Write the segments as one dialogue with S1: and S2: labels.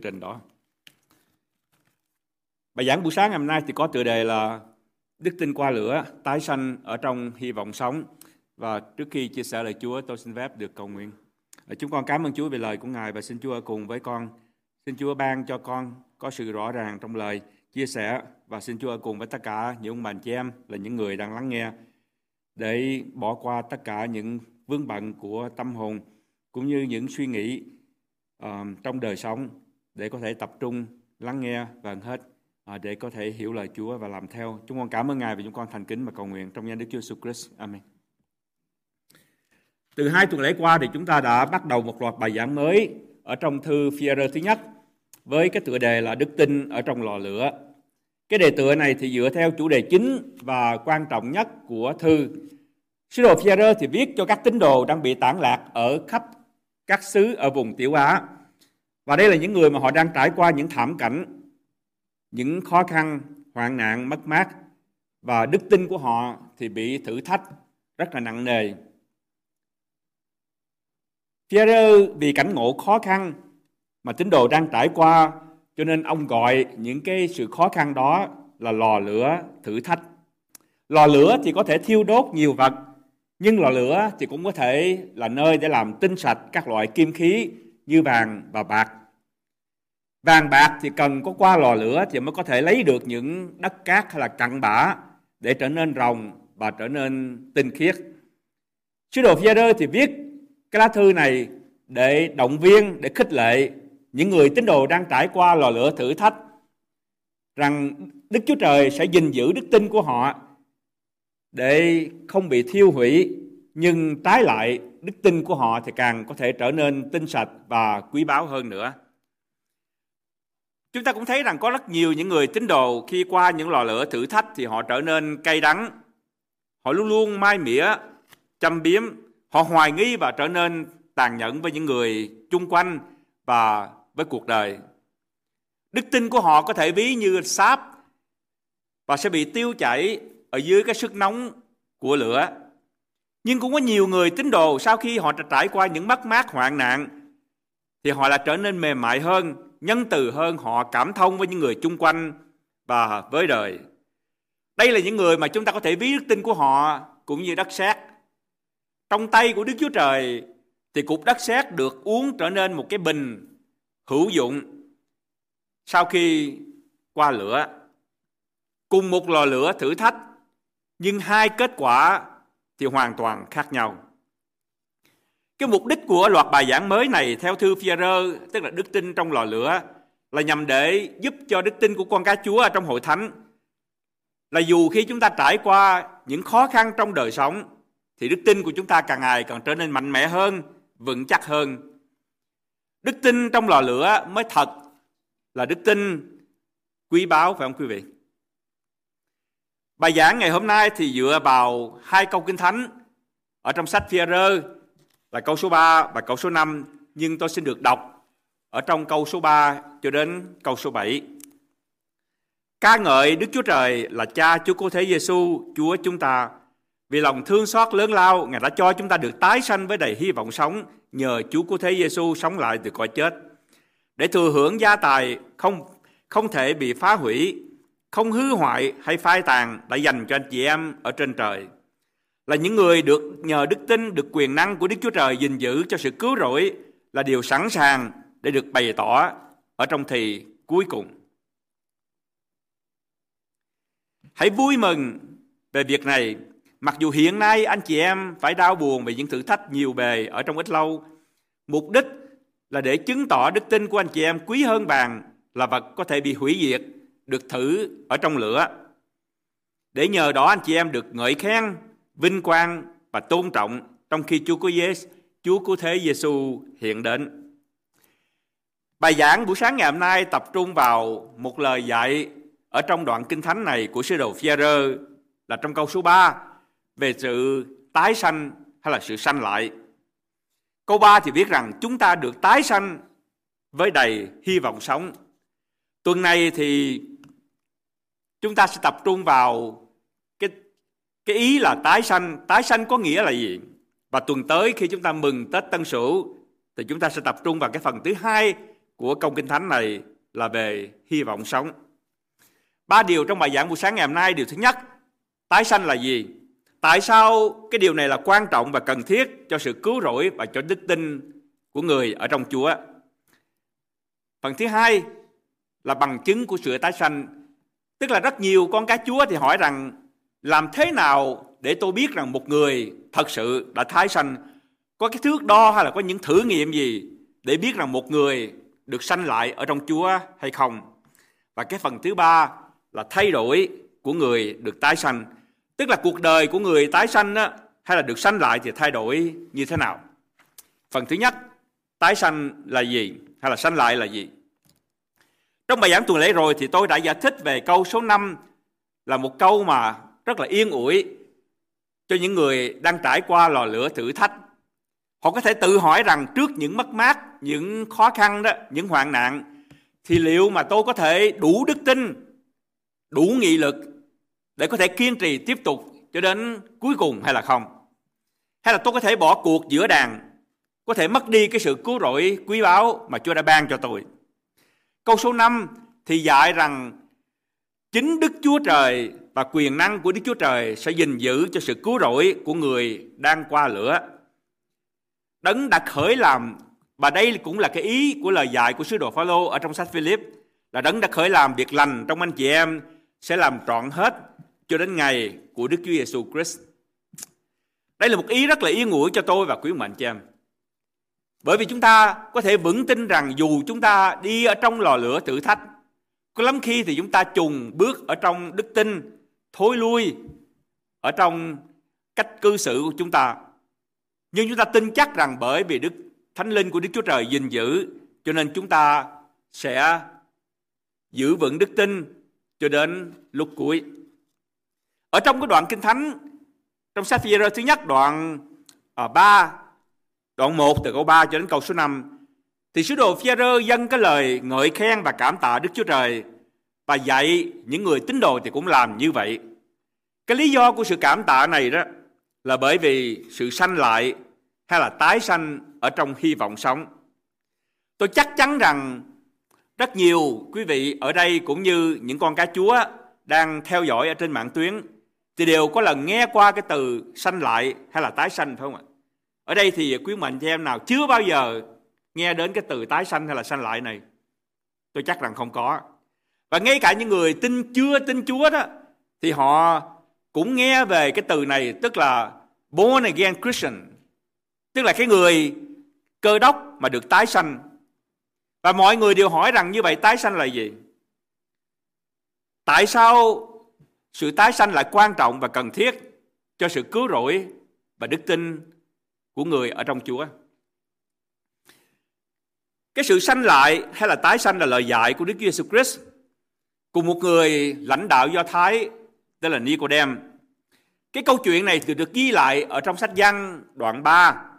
S1: chương trình đó. Bài giảng buổi sáng ngày hôm nay thì có tựa đề là Đức tin qua lửa, tái sanh ở trong hy vọng sống. Và trước khi chia sẻ lời Chúa, tôi xin phép được cầu nguyện. Chúng con cảm ơn Chúa về lời của Ngài và xin Chúa ở cùng với con. Xin Chúa ban cho con có sự rõ ràng trong lời chia sẻ và xin Chúa ở cùng với tất cả những ông bà chị em là những người đang lắng nghe để bỏ qua tất cả những vướng bận của tâm hồn cũng như những suy nghĩ uh, trong đời sống để có thể tập trung lắng nghe và hết à, để có thể hiểu lời Chúa và làm theo. Chúng con cảm ơn Ngài vì chúng con thành kính và cầu nguyện trong danh Đức Chúa Jesus Christ. Amen. Từ hai tuần lễ qua thì chúng ta đã bắt đầu một loạt bài giảng mới ở trong thư phi thứ nhất với cái tựa đề là đức tin ở trong lò lửa. Cái đề tựa này thì dựa theo chủ đề chính và quan trọng nhất của thư. Sứ đồ phi thì viết cho các tín đồ đang bị tản lạc ở khắp các xứ ở vùng Tiểu Á. Và đây là những người mà họ đang trải qua những thảm cảnh, những khó khăn, hoạn nạn, mất mát và đức tin của họ thì bị thử thách rất là nặng nề. Pierre vì cảnh ngộ khó khăn mà tín đồ đang trải qua cho nên ông gọi những cái sự khó khăn đó là lò lửa thử thách. Lò lửa thì có thể thiêu đốt nhiều vật, nhưng lò lửa thì cũng có thể là nơi để làm tinh sạch các loại kim khí như vàng và bạc. Vàng bạc thì cần có qua lò lửa thì mới có thể lấy được những đất cát hay là cặn bã để trở nên rồng và trở nên tinh khiết. Sứ đồ phi thì viết cái lá thư này để động viên, để khích lệ những người tín đồ đang trải qua lò lửa thử thách rằng Đức Chúa Trời sẽ gìn giữ đức tin của họ để không bị thiêu hủy nhưng trái lại đức tin của họ thì càng có thể trở nên tinh sạch và quý báu hơn nữa. Chúng ta cũng thấy rằng có rất nhiều những người tín đồ khi qua những lò lửa thử thách thì họ trở nên cay đắng. Họ luôn luôn mai mỉa, châm biếm, họ hoài nghi và trở nên tàn nhẫn với những người chung quanh và với cuộc đời. Đức tin của họ có thể ví như sáp và sẽ bị tiêu chảy ở dưới cái sức nóng của lửa. Nhưng cũng có nhiều người tín đồ sau khi họ trải qua những mất mát hoạn nạn thì họ lại trở nên mềm mại hơn, nhân từ hơn, họ cảm thông với những người chung quanh và với đời. Đây là những người mà chúng ta có thể ví đức tin của họ cũng như đất sét. Trong tay của Đức Chúa Trời thì cục đất sét được uống trở nên một cái bình hữu dụng sau khi qua lửa cùng một lò lửa thử thách nhưng hai kết quả thì hoàn toàn khác nhau cái mục đích của loạt bài giảng mới này theo thư phi tức là đức tin trong lò lửa là nhằm để giúp cho đức tin của con cá Chúa trong hội thánh. Là dù khi chúng ta trải qua những khó khăn trong đời sống thì đức tin của chúng ta càng ngày càng trở nên mạnh mẽ hơn, vững chắc hơn. Đức tin trong lò lửa mới thật là đức tin quý báu phải không quý vị? Bài giảng ngày hôm nay thì dựa vào hai câu kinh thánh ở trong sách phi là câu số 3 và câu số 5 nhưng tôi xin được đọc ở trong câu số 3 cho đến câu số 7. Ca ngợi Đức Chúa Trời là Cha Chúa Cứu Thế Giêsu, Chúa chúng ta. Vì lòng thương xót lớn lao, Ngài đã cho chúng ta được tái sanh với đầy hy vọng sống nhờ Chúa Cứu Thế Giêsu sống lại từ cõi chết để thừa hưởng gia tài không không thể bị phá hủy, không hư hoại hay phai tàn đã dành cho anh chị em ở trên trời. Là những người được nhờ đức tin, được quyền năng của Đức Chúa Trời gìn giữ cho sự cứu rỗi là điều sẵn sàng để được bày tỏ ở trong thì cuối cùng. Hãy vui mừng về việc này Mặc dù hiện nay anh chị em phải đau buồn về những thử thách nhiều bề ở trong ít lâu, mục đích là để chứng tỏ đức tin của anh chị em quý hơn vàng là vật có thể bị hủy diệt, được thử ở trong lửa. Để nhờ đó anh chị em được ngợi khen, vinh quang và tôn trọng trong khi Chúa của Giêsu, Chúa của Thế Giêsu hiện đến. Bài giảng buổi sáng ngày hôm nay tập trung vào một lời dạy ở trong đoạn kinh thánh này của sứ đồ phi là trong câu số 3 về sự tái sanh hay là sự sanh lại. Câu 3 thì viết rằng chúng ta được tái sanh với đầy hy vọng sống. Tuần này thì chúng ta sẽ tập trung vào cái ý là tái sanh. Tái sanh có nghĩa là gì? Và tuần tới khi chúng ta mừng Tết Tân Sửu thì chúng ta sẽ tập trung vào cái phần thứ hai của công kinh thánh này là về hy vọng sống. Ba điều trong bài giảng buổi sáng ngày hôm nay, điều thứ nhất, tái sanh là gì? Tại sao cái điều này là quan trọng và cần thiết cho sự cứu rỗi và cho đức tin của người ở trong Chúa? Phần thứ hai là bằng chứng của sự tái sanh. Tức là rất nhiều con cá Chúa thì hỏi rằng làm thế nào để tôi biết rằng một người thật sự đã tái sanh có cái thước đo hay là có những thử nghiệm gì để biết rằng một người được sanh lại ở trong Chúa hay không. Và cái phần thứ ba là thay đổi của người được tái sanh. Tức là cuộc đời của người tái sanh á, hay là được sanh lại thì thay đổi như thế nào. Phần thứ nhất, tái sanh là gì hay là sanh lại là gì? Trong bài giảng tuần lễ rồi thì tôi đã giải thích về câu số 5 là một câu mà rất là yên ủi cho những người đang trải qua lò lửa thử thách. Họ có thể tự hỏi rằng trước những mất mát, những khó khăn đó, những hoạn nạn thì liệu mà tôi có thể đủ đức tin, đủ nghị lực để có thể kiên trì tiếp tục cho đến cuối cùng hay là không? Hay là tôi có thể bỏ cuộc giữa đàn, có thể mất đi cái sự cứu rỗi quý báu mà Chúa đã ban cho tôi. Câu số 5 thì dạy rằng chính Đức Chúa Trời và quyền năng của Đức Chúa Trời sẽ gìn giữ cho sự cứu rỗi của người đang qua lửa. Đấng đã khởi làm và đây cũng là cái ý của lời dạy của sứ đồ Phaolô ở trong sách Philip là đấng đã khởi làm việc lành trong anh chị em sẽ làm trọn hết cho đến ngày của Đức Chúa Giêsu Christ. Đây là một ý rất là yên ủi cho tôi và quý mệnh chị em. Bởi vì chúng ta có thể vững tin rằng dù chúng ta đi ở trong lò lửa thử thách, có lắm khi thì chúng ta trùng bước ở trong đức tin, thối lui ở trong cách cư xử của chúng ta. Nhưng chúng ta tin chắc rằng bởi vì Đức Thánh Linh của Đức Chúa Trời gìn giữ, cho nên chúng ta sẽ giữ vững đức tin cho đến lúc cuối. Ở trong cái đoạn Kinh Thánh, trong sách phi thứ nhất đoạn à, 3 Đoạn 1 từ câu 3 cho đến câu số 5 thì sứ đồ phi dâng cái lời ngợi khen và cảm tạ Đức Chúa Trời và dạy những người tín đồ thì cũng làm như vậy. Cái lý do của sự cảm tạ này đó là bởi vì sự sanh lại hay là tái sanh ở trong hy vọng sống. Tôi chắc chắn rằng rất nhiều quý vị ở đây cũng như những con cá chúa đang theo dõi ở trên mạng tuyến thì đều có lần nghe qua cái từ sanh lại hay là tái sanh, phải không ạ? Ở đây thì quý mệnh cho em nào chưa bao giờ nghe đến cái từ tái sanh hay là sanh lại này? Tôi chắc rằng không có. Và ngay cả những người tin chưa tin Chúa đó, thì họ cũng nghe về cái từ này, tức là born again Christian. Tức là cái người cơ đốc mà được tái sanh. Và mọi người đều hỏi rằng như vậy, tái sanh là gì? Tại sao sự tái sanh lại quan trọng và cần thiết cho sự cứu rỗi và đức tin của người ở trong Chúa. Cái sự sanh lại hay là tái sanh là lời dạy của Đức Giêsu Christ cùng một người lãnh đạo Do Thái tên là Nicodem. Cái câu chuyện này thì được ghi lại ở trong sách Giăng đoạn 3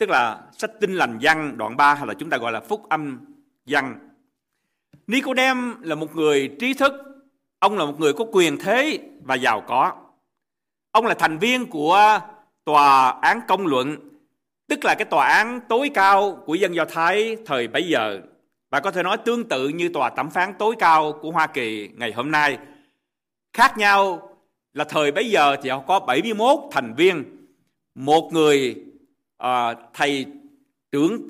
S1: tức là sách Tin lành Giăng đoạn 3 hay là chúng ta gọi là phúc âm Giăng. Nicodem là một người trí thức, ông là một người có quyền thế và giàu có. Ông là thành viên của tòa án công luận, tức là cái tòa án tối cao của dân Do Thái thời bấy giờ. Và có thể nói tương tự như tòa thẩm phán tối cao của Hoa Kỳ ngày hôm nay. Khác nhau là thời bấy giờ thì họ có 71 thành viên. Một người uh, thầy trưởng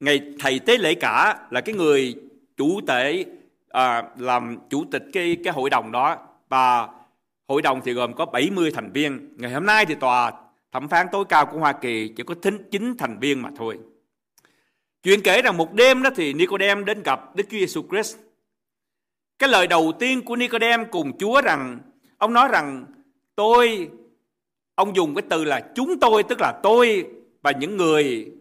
S1: ngày thầy tế lễ cả là cái người chủ tể uh, làm chủ tịch cái cái hội đồng đó và Hội đồng thì gồm có 70 thành viên. Ngày hôm nay thì tòa thẩm phán tối cao của Hoa Kỳ chỉ có 9 thành viên mà thôi. Chuyện kể rằng một đêm đó thì Nicodem đến gặp Đức Chúa Giêsu Christ. Cái lời đầu tiên của Nicodem cùng Chúa rằng ông nói rằng tôi ông dùng cái từ là chúng tôi tức là tôi và những người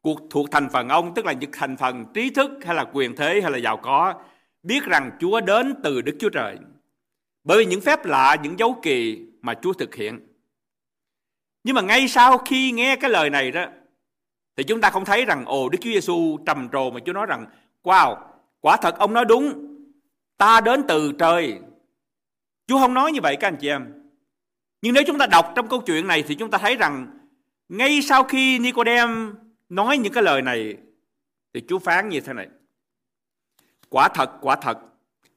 S1: cuộc thuộc thành phần ông tức là những thành phần trí thức hay là quyền thế hay là giàu có biết rằng Chúa đến từ Đức Chúa Trời. Bởi vì những phép lạ, những dấu kỳ mà Chúa thực hiện. Nhưng mà ngay sau khi nghe cái lời này đó, thì chúng ta không thấy rằng ồ Đức Chúa Giêsu trầm trồ mà Chúa nói rằng wow, quả thật ông nói đúng, ta đến từ trời. Chúa không nói như vậy các anh chị em. Nhưng nếu chúng ta đọc trong câu chuyện này thì chúng ta thấy rằng ngay sau khi Nicodem nói những cái lời này thì Chúa phán như thế này. Quả thật, quả thật,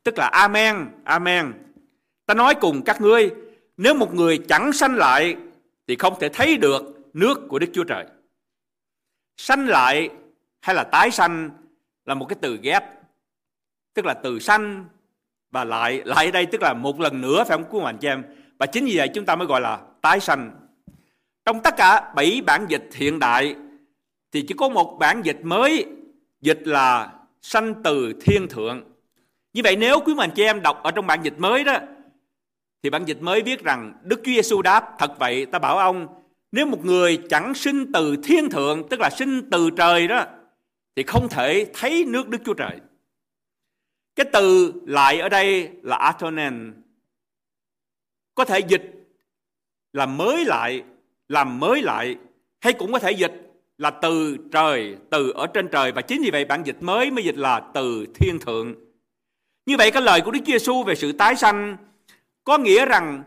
S1: tức là Amen, Amen. Ta nói cùng các ngươi, nếu một người chẳng sanh lại thì không thể thấy được nước của Đức Chúa Trời. Sanh lại hay là tái sanh là một cái từ ghép, tức là từ sanh và lại lại đây tức là một lần nữa phải không? Quý anh chị em. Và chính vì vậy chúng ta mới gọi là tái sanh. Trong tất cả bảy bản dịch hiện đại thì chỉ có một bản dịch mới dịch là sanh từ thiên thượng. Như vậy nếu quý anh chị em đọc ở trong bản dịch mới đó thì bản dịch mới viết rằng Đức Chúa Giêsu đáp thật vậy. Ta bảo ông nếu một người chẳng sinh từ thiên thượng tức là sinh từ trời đó thì không thể thấy nước Đức Chúa Trời cái từ lại ở đây là atonen. Có thể dịch là mới lại, làm mới lại. Hay cũng có thể dịch là từ trời, từ ở trên trời. Và chính vì vậy bản dịch mới mới dịch là từ thiên thượng. Như vậy cái lời của Đức Chúa Giêsu về sự tái sanh có nghĩa rằng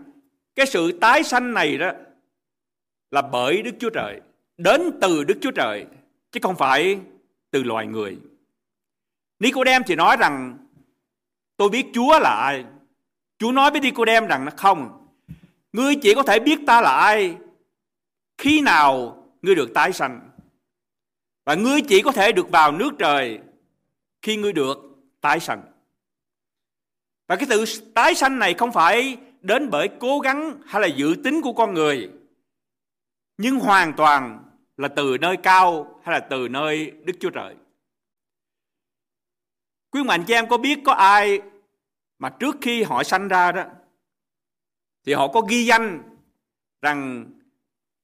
S1: cái sự tái sanh này đó là bởi Đức Chúa Trời, đến từ Đức Chúa Trời chứ không phải từ loài người. Nicodem thì nói rằng Tôi biết Chúa là ai. Chúa nói với Nicodem rằng nó không. Ngươi chỉ có thể biết ta là ai khi nào ngươi được tái sanh. Và ngươi chỉ có thể được vào nước trời khi ngươi được tái sanh. Và cái sự tái sanh này không phải đến bởi cố gắng hay là dự tính của con người. Nhưng hoàn toàn là từ nơi cao hay là từ nơi Đức Chúa Trời. Quý mạnh chị em có biết có ai mà trước khi họ sanh ra đó thì họ có ghi danh rằng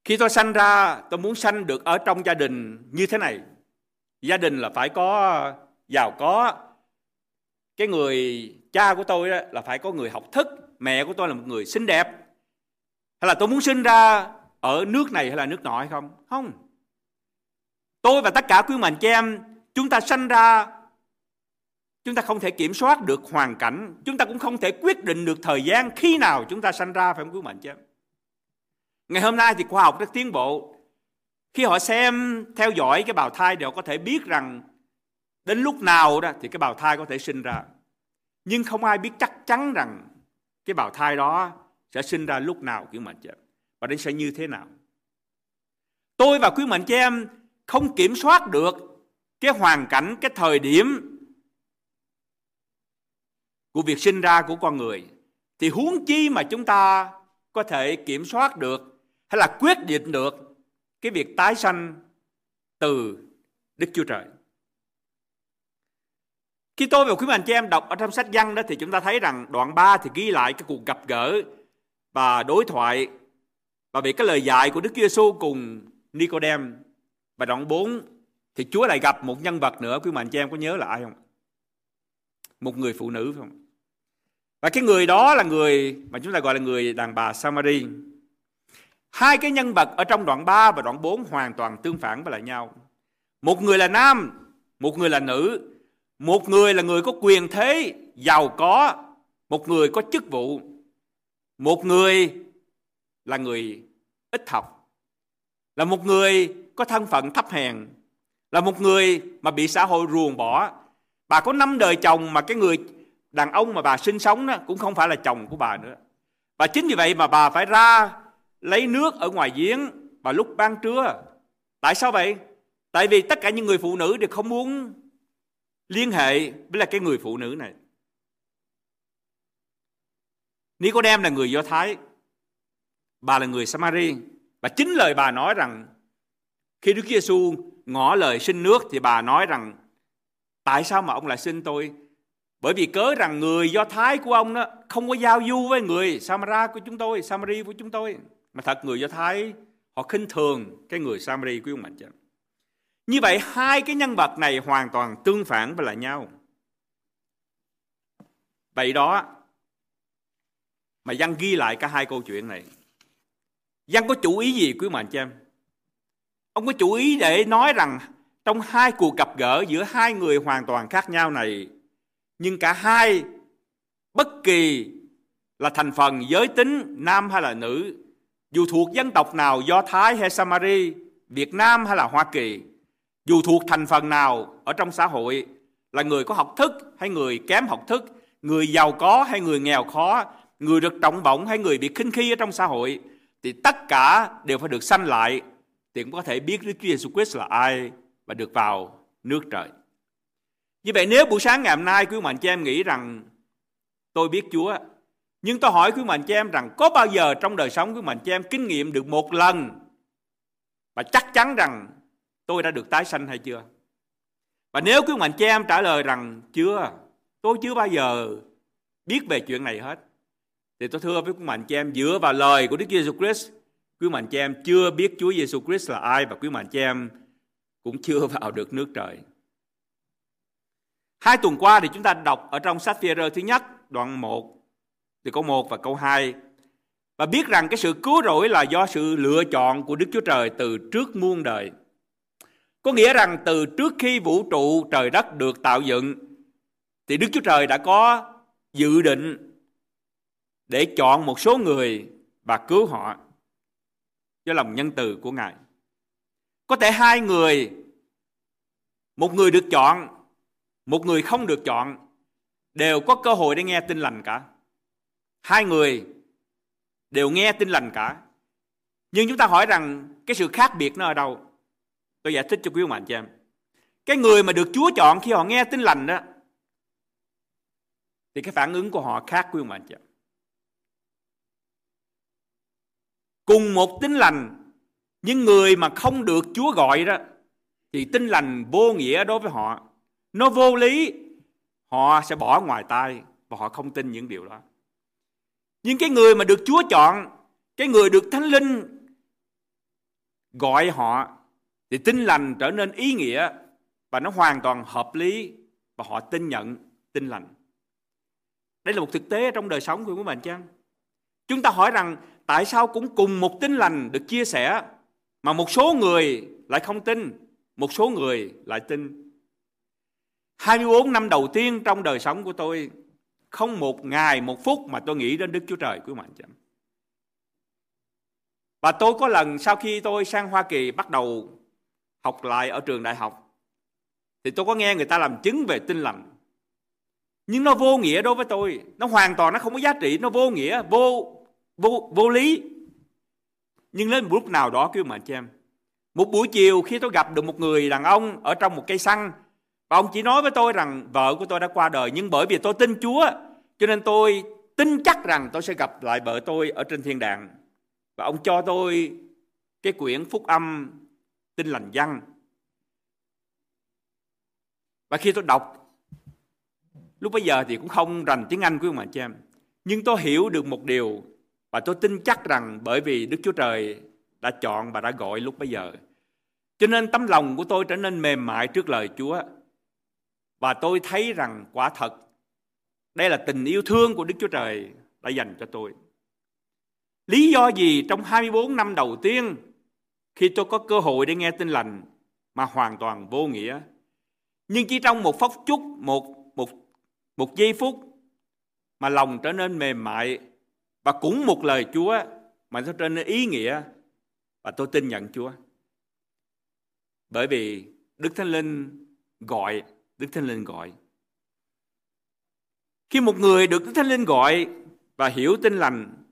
S1: khi tôi sanh ra tôi muốn sanh được ở trong gia đình như thế này. Gia đình là phải có giàu có. Cái người cha của tôi đó là phải có người học thức, mẹ của tôi là một người xinh đẹp. Hay là tôi muốn sinh ra ở nước này hay là nước nọ hay không? Không. Tôi và tất cả quý mạnh chị em chúng ta sanh ra Chúng ta không thể kiểm soát được hoàn cảnh, chúng ta cũng không thể quyết định được thời gian khi nào chúng ta sanh ra phải không quý mạnh chứ? Ngày hôm nay thì khoa học rất tiến bộ. Khi họ xem, theo dõi cái bào thai thì họ có thể biết rằng đến lúc nào đó thì cái bào thai có thể sinh ra. Nhưng không ai biết chắc chắn rằng cái bào thai đó sẽ sinh ra lúc nào quý mạnh chứ? Và đến sẽ như thế nào. Tôi và quý mệnh chị em không kiểm soát được cái hoàn cảnh, cái thời điểm của việc sinh ra của con người thì huống chi mà chúng ta có thể kiểm soát được hay là quyết định được cái việc tái sanh từ Đức Chúa Trời. Khi tôi và quý anh chị em đọc ở trong sách văn đó thì chúng ta thấy rằng đoạn 3 thì ghi lại cái cuộc gặp gỡ và đối thoại và về cái lời dạy của Đức Chúa Giêsu cùng Nicodem và đoạn 4 thì Chúa lại gặp một nhân vật nữa quý mạnh cho em có nhớ là ai không? Một người phụ nữ phải không? Và cái người đó là người mà chúng ta gọi là người đàn bà Samari. Hai cái nhân vật ở trong đoạn 3 và đoạn 4 hoàn toàn tương phản với lại nhau. Một người là nam, một người là nữ. Một người là người có quyền thế, giàu có. Một người có chức vụ. Một người là người ít học. Là một người có thân phận thấp hèn. Là một người mà bị xã hội ruồng bỏ. Bà có năm đời chồng mà cái người đàn ông mà bà sinh sống đó cũng không phải là chồng của bà nữa. Và chính vì vậy mà bà phải ra lấy nước ở ngoài giếng vào lúc ban trưa. Tại sao vậy? Tại vì tất cả những người phụ nữ đều không muốn liên hệ với là cái người phụ nữ này. Nicodem là người Do Thái, bà là người Samari và chính lời bà nói rằng khi Đức Giêsu ngỏ lời xin nước thì bà nói rằng tại sao mà ông lại xin tôi bởi vì cớ rằng người Do Thái của ông đó không có giao du với người Samara của chúng tôi, Samari của chúng tôi. Mà thật người Do Thái họ khinh thường cái người Samari của ông mạnh chứ. Như vậy hai cái nhân vật này hoàn toàn tương phản với lại nhau. Vậy đó mà Văn ghi lại cả hai câu chuyện này. Văn có chủ ý gì quý mạnh cho em? Ông có chủ ý để nói rằng trong hai cuộc gặp gỡ giữa hai người hoàn toàn khác nhau này nhưng cả hai bất kỳ là thành phần giới tính nam hay là nữ dù thuộc dân tộc nào do thái hay samari việt nam hay là hoa kỳ dù thuộc thành phần nào ở trong xã hội là người có học thức hay người kém học thức, người giàu có hay người nghèo khó, người được trọng vọng hay người bị khinh khi ở trong xã hội thì tất cả đều phải được sanh lại thì cũng có thể biết Đức Chúa Giêsu Christ là ai và được vào nước trời. Như vậy nếu buổi sáng ngày hôm nay quý mạnh chị em nghĩ rằng tôi biết Chúa nhưng tôi hỏi quý mạnh chị em rằng có bao giờ trong đời sống quý mạnh chị em kinh nghiệm được một lần và chắc chắn rằng tôi đã được tái sanh hay chưa? Và nếu quý mạnh chị em trả lời rằng chưa, tôi chưa bao giờ biết về chuyện này hết. Thì tôi thưa với quý mạnh chị em dựa vào lời của Đức Giêsu Christ, quý mạnh chị em chưa biết Chúa Giêsu Christ là ai và quý mạnh chị em cũng chưa vào được nước trời. Hai tuần qua thì chúng ta đọc ở trong sách phi thứ nhất đoạn 1 từ câu 1 và câu 2 và biết rằng cái sự cứu rỗi là do sự lựa chọn của Đức Chúa Trời từ trước muôn đời. Có nghĩa rằng từ trước khi vũ trụ trời đất được tạo dựng thì Đức Chúa Trời đã có dự định để chọn một số người và cứu họ do lòng nhân từ của Ngài. Có thể hai người, một người được chọn, một người không được chọn, đều có cơ hội để nghe tin lành cả. Hai người đều nghe tin lành cả. Nhưng chúng ta hỏi rằng cái sự khác biệt nó ở đâu? Tôi giải thích cho quý ông anh chị em. Cái người mà được Chúa chọn khi họ nghe tin lành đó thì cái phản ứng của họ khác quý ông anh chị em. Cùng một tin lành nhưng người mà không được Chúa gọi đó thì tin lành vô nghĩa đối với họ. Nó vô lý. Họ sẽ bỏ ngoài tai và họ không tin những điều đó. Nhưng cái người mà được Chúa chọn, cái người được Thánh Linh gọi họ thì tin lành trở nên ý nghĩa và nó hoàn toàn hợp lý và họ tin nhận tin lành. Đây là một thực tế trong đời sống của các bạn chăng? Chúng ta hỏi rằng tại sao cũng cùng một tin lành được chia sẻ mà một số người lại không tin, một số người lại tin. 24 năm đầu tiên trong đời sống của tôi không một ngày, một phút mà tôi nghĩ đến Đức Chúa Trời của mạnh chẳng. Và tôi có lần sau khi tôi sang Hoa Kỳ bắt đầu học lại ở trường đại học thì tôi có nghe người ta làm chứng về tin lành nhưng nó vô nghĩa đối với tôi nó hoàn toàn nó không có giá trị nó vô nghĩa vô vô vô lý nhưng đến một lúc nào đó kêu mà anh chị em một buổi chiều khi tôi gặp được một người đàn ông ở trong một cây xăng và ông chỉ nói với tôi rằng vợ của tôi đã qua đời nhưng bởi vì tôi tin Chúa cho nên tôi tin chắc rằng tôi sẽ gặp lại vợ tôi ở trên thiên đàng và ông cho tôi cái quyển phúc âm tin lành văn. Và khi tôi đọc, lúc bây giờ thì cũng không rành tiếng Anh của ông bà chị em. Nhưng tôi hiểu được một điều và tôi tin chắc rằng bởi vì Đức Chúa Trời đã chọn và đã gọi lúc bây giờ. Cho nên tấm lòng của tôi trở nên mềm mại trước lời Chúa. Và tôi thấy rằng quả thật đây là tình yêu thương của Đức Chúa Trời đã dành cho tôi. Lý do gì trong 24 năm đầu tiên khi tôi có cơ hội để nghe tin lành mà hoàn toàn vô nghĩa. Nhưng chỉ trong một phút chốc, một, một, một giây phút mà lòng trở nên mềm mại và cũng một lời Chúa mà nó trên ý nghĩa và tôi tin nhận Chúa. Bởi vì Đức Thánh Linh gọi, Đức Thánh Linh gọi. Khi một người được Đức Thánh Linh gọi và hiểu tin lành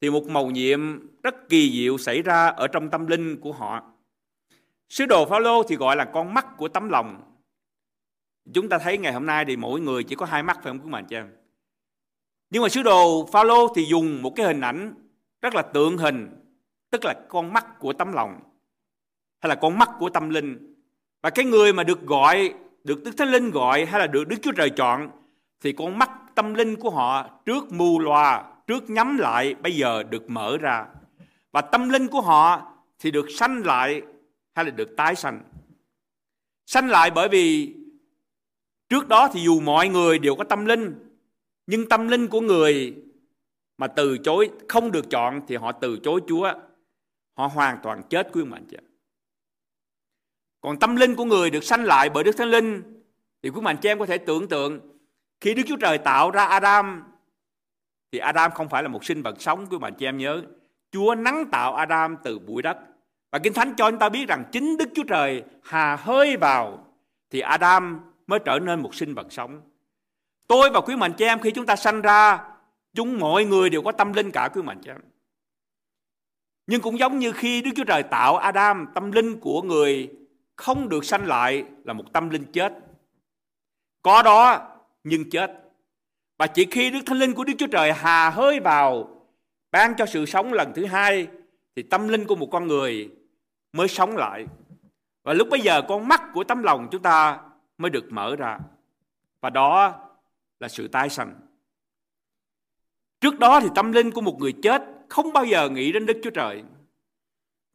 S1: thì một mầu nhiệm rất kỳ diệu xảy ra ở trong tâm linh của họ. Sứ đồ Phaolô thì gọi là con mắt của tấm lòng. Chúng ta thấy ngày hôm nay thì mỗi người chỉ có hai mắt phải không quý bạn cho em? Nhưng mà sứ đồ Phaolô thì dùng một cái hình ảnh rất là tượng hình, tức là con mắt của tấm lòng hay là con mắt của tâm linh. Và cái người mà được gọi, được Đức Thánh Linh gọi hay là được Đức Chúa Trời chọn thì con mắt tâm linh của họ trước mù loà trước nhắm lại bây giờ được mở ra và tâm linh của họ thì được sanh lại hay là được tái sanh sanh lại bởi vì trước đó thì dù mọi người đều có tâm linh nhưng tâm linh của người mà từ chối, không được chọn thì họ từ chối Chúa họ hoàn toàn chết quý mạnh chị còn tâm linh của người được sanh lại bởi Đức Thánh Linh, thì quý mạnh chị em có thể tưởng tượng, khi Đức Chúa Trời tạo ra Adam, thì Adam không phải là một sinh vật sống, quý bạn chị em nhớ. Chúa nắng tạo Adam từ bụi đất Và Kinh Thánh cho chúng ta biết rằng chính Đức Chúa Trời hà hơi vào, thì Adam mới trở nên một sinh vật sống. Tôi và quý mạnh chị em khi chúng ta sanh ra, chúng mọi người đều có tâm linh cả quý mạnh chị em. Nhưng cũng giống như khi Đức Chúa Trời tạo Adam, tâm linh của người không được sanh lại là một tâm linh chết. Có đó nhưng chết. Và chỉ khi Đức Thánh Linh của Đức Chúa Trời hà hơi vào ban cho sự sống lần thứ hai thì tâm linh của một con người mới sống lại. Và lúc bây giờ con mắt của tấm lòng chúng ta mới được mở ra. Và đó là sự tái sanh. Trước đó thì tâm linh của một người chết không bao giờ nghĩ đến Đức Chúa Trời.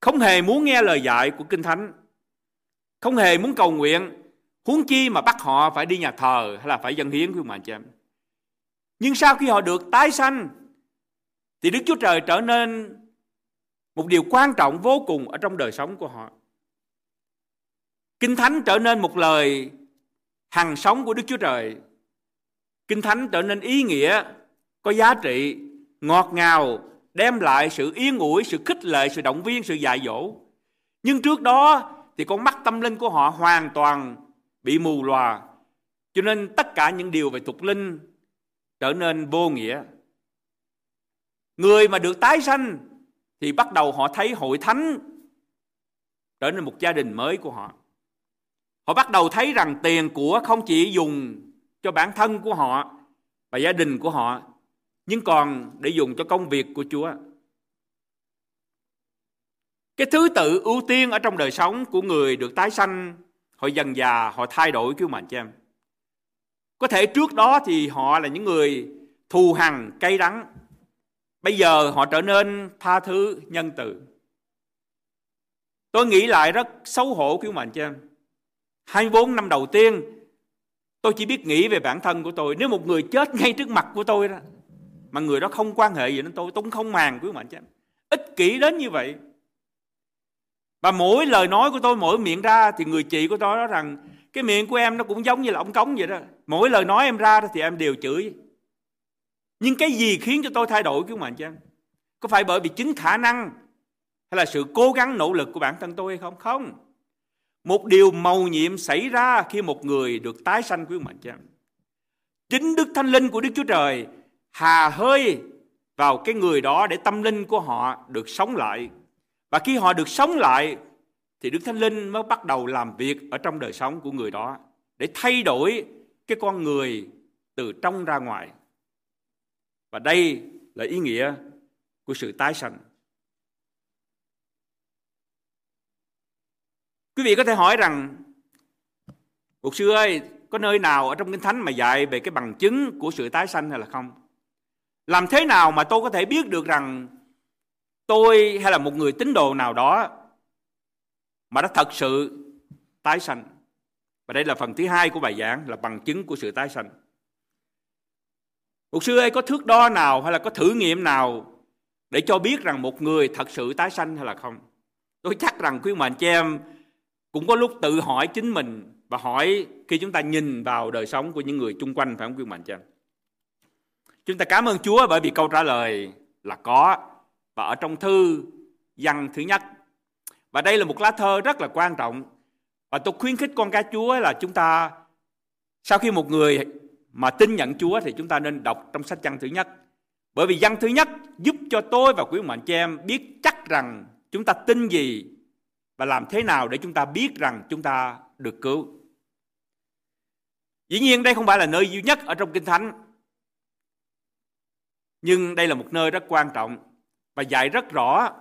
S1: Không hề muốn nghe lời dạy của Kinh Thánh. Không hề muốn cầu nguyện. Huống chi mà bắt họ phải đi nhà thờ hay là phải dân hiến của mà chị em. Nhưng sau khi họ được tái sanh, thì Đức Chúa Trời trở nên một điều quan trọng vô cùng ở trong đời sống của họ. Kinh Thánh trở nên một lời hằng sống của Đức Chúa Trời. Kinh Thánh trở nên ý nghĩa, có giá trị, ngọt ngào, đem lại sự yên ủi, sự khích lệ, sự động viên, sự dạy dỗ. Nhưng trước đó thì con mắt tâm linh của họ hoàn toàn bị mù lòa. Cho nên tất cả những điều về tục linh trở nên vô nghĩa. Người mà được tái sanh thì bắt đầu họ thấy hội thánh trở nên một gia đình mới của họ. Họ bắt đầu thấy rằng tiền của không chỉ dùng cho bản thân của họ và gia đình của họ, nhưng còn để dùng cho công việc của Chúa. Cái thứ tự ưu tiên ở trong đời sống của người được tái sanh, họ dần già, họ thay đổi cứu mạnh cho em. Có thể trước đó thì họ là những người thù hằn, cay đắng. Bây giờ họ trở nên tha thứ, nhân từ. Tôi nghĩ lại rất xấu hổ cứu mạnh cho em. 24 năm đầu tiên tôi chỉ biết nghĩ về bản thân của tôi. Nếu một người chết ngay trước mặt của tôi đó mà người đó không quan hệ gì đến tôi, tôi cũng không màng quý mạnh chém. Ích kỷ đến như vậy. Và mỗi lời nói của tôi, mỗi miệng ra thì người chị của tôi nói rằng cái miệng của em nó cũng giống như là ông cống vậy đó. Mỗi lời nói em ra thì em đều chửi. Nhưng cái gì khiến cho tôi thay đổi quý mạnh chém? Có phải bởi vì chính khả năng hay là sự cố gắng nỗ lực của bản thân tôi hay không? Không. Một điều màu nhiệm xảy ra khi một người được tái sanh quý mạnh cha em. Chính Đức Thánh Linh của Đức Chúa Trời hà hơi vào cái người đó để tâm linh của họ được sống lại. Và khi họ được sống lại, thì Đức Thánh Linh mới bắt đầu làm việc ở trong đời sống của người đó để thay đổi cái con người từ trong ra ngoài. Và đây là ý nghĩa của sự tái sanh. Quý vị có thể hỏi rằng Mục sư ơi, có nơi nào ở trong Kinh Thánh mà dạy về cái bằng chứng của sự tái sanh hay là không? Làm thế nào mà tôi có thể biết được rằng tôi hay là một người tín đồ nào đó mà đã thật sự tái sanh? Và đây là phần thứ hai của bài giảng là bằng chứng của sự tái sanh. Mục sư ơi, có thước đo nào hay là có thử nghiệm nào để cho biết rằng một người thật sự tái sanh hay là không? Tôi chắc rằng quý mạnh chị em cũng có lúc tự hỏi chính mình và hỏi khi chúng ta nhìn vào đời sống của những người chung quanh, phải không quý mạnh chị? Chúng ta cảm ơn Chúa bởi vì câu trả lời là có và ở trong thư văn thứ nhất. Và đây là một lá thơ rất là quan trọng. Và tôi khuyến khích con cái Chúa là chúng ta, sau khi một người mà tin nhận Chúa thì chúng ta nên đọc trong sách văn thứ nhất. Bởi vì văn thứ nhất giúp cho tôi và quý mạnh chị em biết chắc rằng chúng ta tin gì và làm thế nào để chúng ta biết rằng chúng ta được cứu. Dĩ nhiên đây không phải là nơi duy nhất ở trong Kinh Thánh. Nhưng đây là một nơi rất quan trọng và dạy rất rõ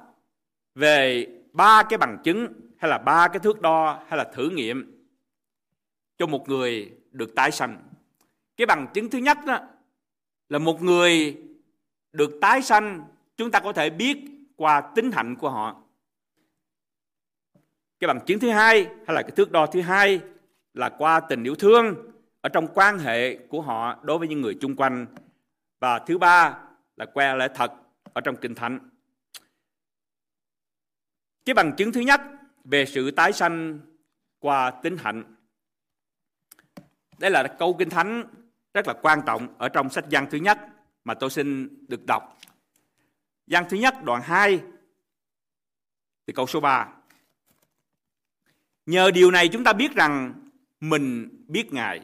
S1: về ba cái bằng chứng hay là ba cái thước đo hay là thử nghiệm cho một người được tái sanh. Cái bằng chứng thứ nhất đó là một người được tái sanh, chúng ta có thể biết qua tính hạnh của họ. Cái bằng chứng thứ hai hay là cái thước đo thứ hai là qua tình yêu thương ở trong quan hệ của họ đối với những người chung quanh. Và thứ ba là qua lẽ thật ở trong Kinh Thánh. Cái bằng chứng thứ nhất về sự tái sanh qua tính hạnh. Đây là câu Kinh Thánh rất là quan trọng ở trong sách văn thứ nhất mà tôi xin được đọc. Văn thứ nhất đoạn 2 thì câu số 3. Nhờ điều này chúng ta biết rằng mình biết Ngài.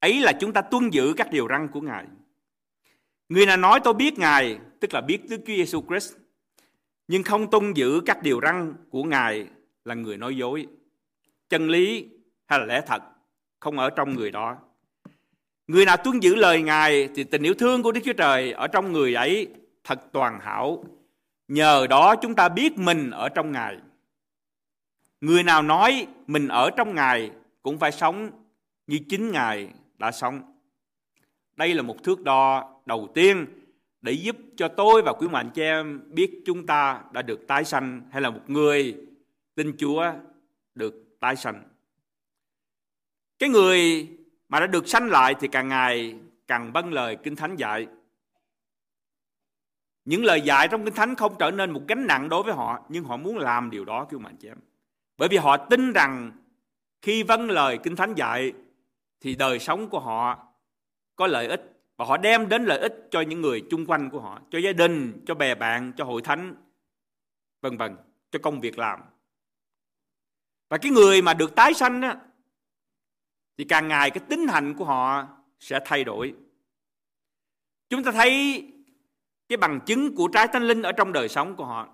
S1: Ấy là chúng ta tuân giữ các điều răn của Ngài. Người nào nói tôi biết Ngài, tức là biết Đức Chúa Giêsu Christ, nhưng không tuân giữ các điều răn của Ngài là người nói dối. Chân lý hay là lẽ thật không ở trong người đó. Người nào tuân giữ lời Ngài thì tình yêu thương của Đức Chúa Trời ở trong người ấy thật toàn hảo. Nhờ đó chúng ta biết mình ở trong Ngài. Người nào nói mình ở trong Ngài cũng phải sống như chính Ngài đã sống. Đây là một thước đo đầu tiên để giúp cho tôi và quý mạnh chị em biết chúng ta đã được tái sanh hay là một người tin Chúa được tái sanh. Cái người mà đã được sanh lại thì càng ngày càng vâng lời Kinh Thánh dạy. Những lời dạy trong Kinh Thánh không trở nên một gánh nặng đối với họ, nhưng họ muốn làm điều đó quý mạnh chị em. Bởi vì họ tin rằng khi vâng lời Kinh Thánh dạy thì đời sống của họ có lợi ích và họ đem đến lợi ích cho những người chung quanh của họ, cho gia đình, cho bè bạn, cho hội thánh, vân vân, cho công việc làm. Và cái người mà được tái sanh á, thì càng ngày cái tính hành của họ sẽ thay đổi. Chúng ta thấy cái bằng chứng của trái thánh linh ở trong đời sống của họ.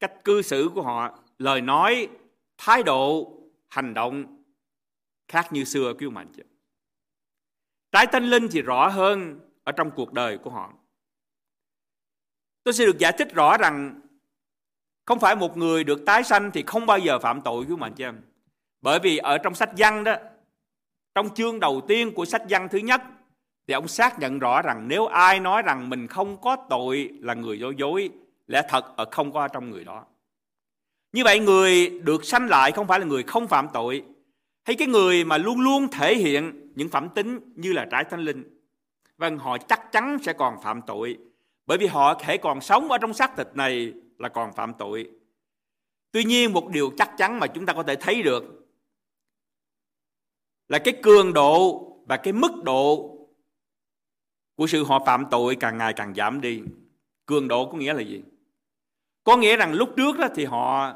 S1: Cách cư xử của họ, lời nói, thái độ, hành động khác như xưa quý mạng chị Trái thánh linh thì rõ hơn ở trong cuộc đời của họ. Tôi sẽ được giải thích rõ rằng không phải một người được tái sanh thì không bao giờ phạm tội quý mạnh chị em. Bởi vì ở trong sách văn đó, trong chương đầu tiên của sách văn thứ nhất thì ông xác nhận rõ rằng nếu ai nói rằng mình không có tội là người dối dối, lẽ thật ở không có trong người đó. Như vậy người được sanh lại không phải là người không phạm tội, hay cái người mà luôn luôn thể hiện những phẩm tính như là trái thánh linh. Vâng, họ chắc chắn sẽ còn phạm tội, bởi vì họ thể còn sống ở trong xác thịt này là còn phạm tội. Tuy nhiên một điều chắc chắn mà chúng ta có thể thấy được là cái cường độ và cái mức độ của sự họ phạm tội càng ngày càng giảm đi. Cường độ có nghĩa là gì? Có nghĩa rằng lúc trước đó thì họ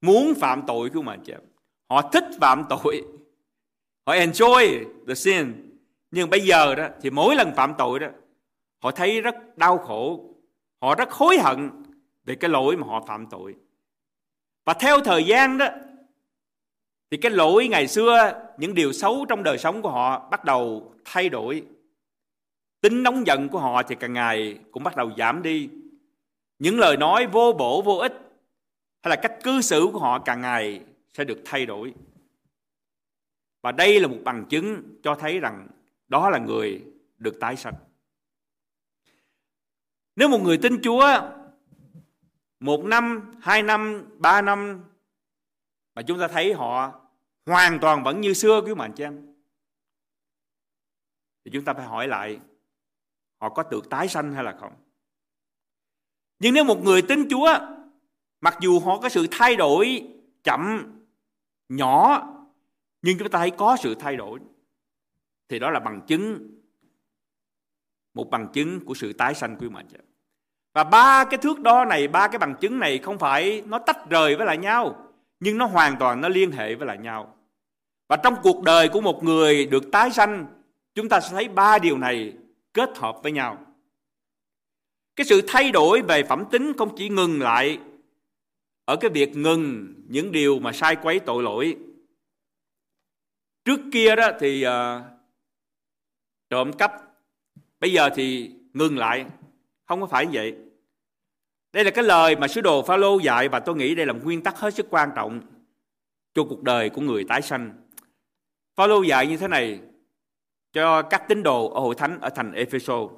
S1: muốn phạm tội của mà chị Họ thích phạm tội. Họ enjoy the sin. Nhưng bây giờ đó thì mỗi lần phạm tội đó họ thấy rất đau khổ. Họ rất hối hận về cái lỗi mà họ phạm tội. Và theo thời gian đó thì cái lỗi ngày xưa, những điều xấu trong đời sống của họ bắt đầu thay đổi. Tính nóng giận của họ thì càng ngày cũng bắt đầu giảm đi. Những lời nói vô bổ vô ích hay là cách cư xử của họ càng ngày sẽ được thay đổi. Và đây là một bằng chứng cho thấy rằng đó là người được tái sanh. Nếu một người tin Chúa một năm, hai năm, ba năm mà chúng ta thấy họ hoàn toàn vẫn như xưa quý mạnh chị em thì chúng ta phải hỏi lại họ có được tái sanh hay là không nhưng nếu một người tin Chúa, mặc dù họ có sự thay đổi chậm, nhỏ, nhưng chúng ta thấy có sự thay đổi, thì đó là bằng chứng, một bằng chứng của sự tái sanh quý mệnh. và ba cái thước đo này, ba cái bằng chứng này không phải nó tách rời với lại nhau, nhưng nó hoàn toàn nó liên hệ với lại nhau và trong cuộc đời của một người được tái sanh, chúng ta sẽ thấy ba điều này kết hợp với nhau cái sự thay đổi về phẩm tính không chỉ ngừng lại ở cái việc ngừng những điều mà sai quấy tội lỗi. Trước kia đó thì uh, trộm cắp bây giờ thì ngừng lại không có phải như vậy. Đây là cái lời mà sứ đồ Phaolô dạy và tôi nghĩ đây là một nguyên tắc hết sức quan trọng cho cuộc đời của người tái sanh. Phaolô dạy như thế này cho các tín đồ ở hội thánh ở thành Epheso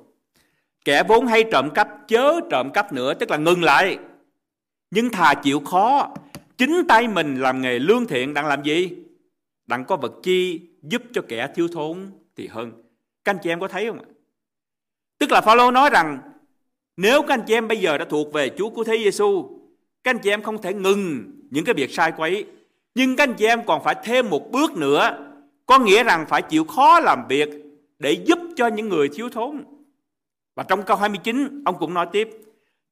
S1: kẻ vốn hay trộm cắp, chớ trộm cắp nữa, tức là ngừng lại. Nhưng thà chịu khó, chính tay mình làm nghề lương thiện đang làm gì? Đang có vật chi giúp cho kẻ thiếu thốn thì hơn. Các anh chị em có thấy không ạ? Tức là Phaolô nói rằng, nếu các anh chị em bây giờ đã thuộc về Chúa của Thế Giêsu các anh chị em không thể ngừng những cái việc sai quấy nhưng các anh chị em còn phải thêm một bước nữa, có nghĩa rằng phải chịu khó làm việc để giúp cho những người thiếu thốn và trong câu 29 ông cũng nói tiếp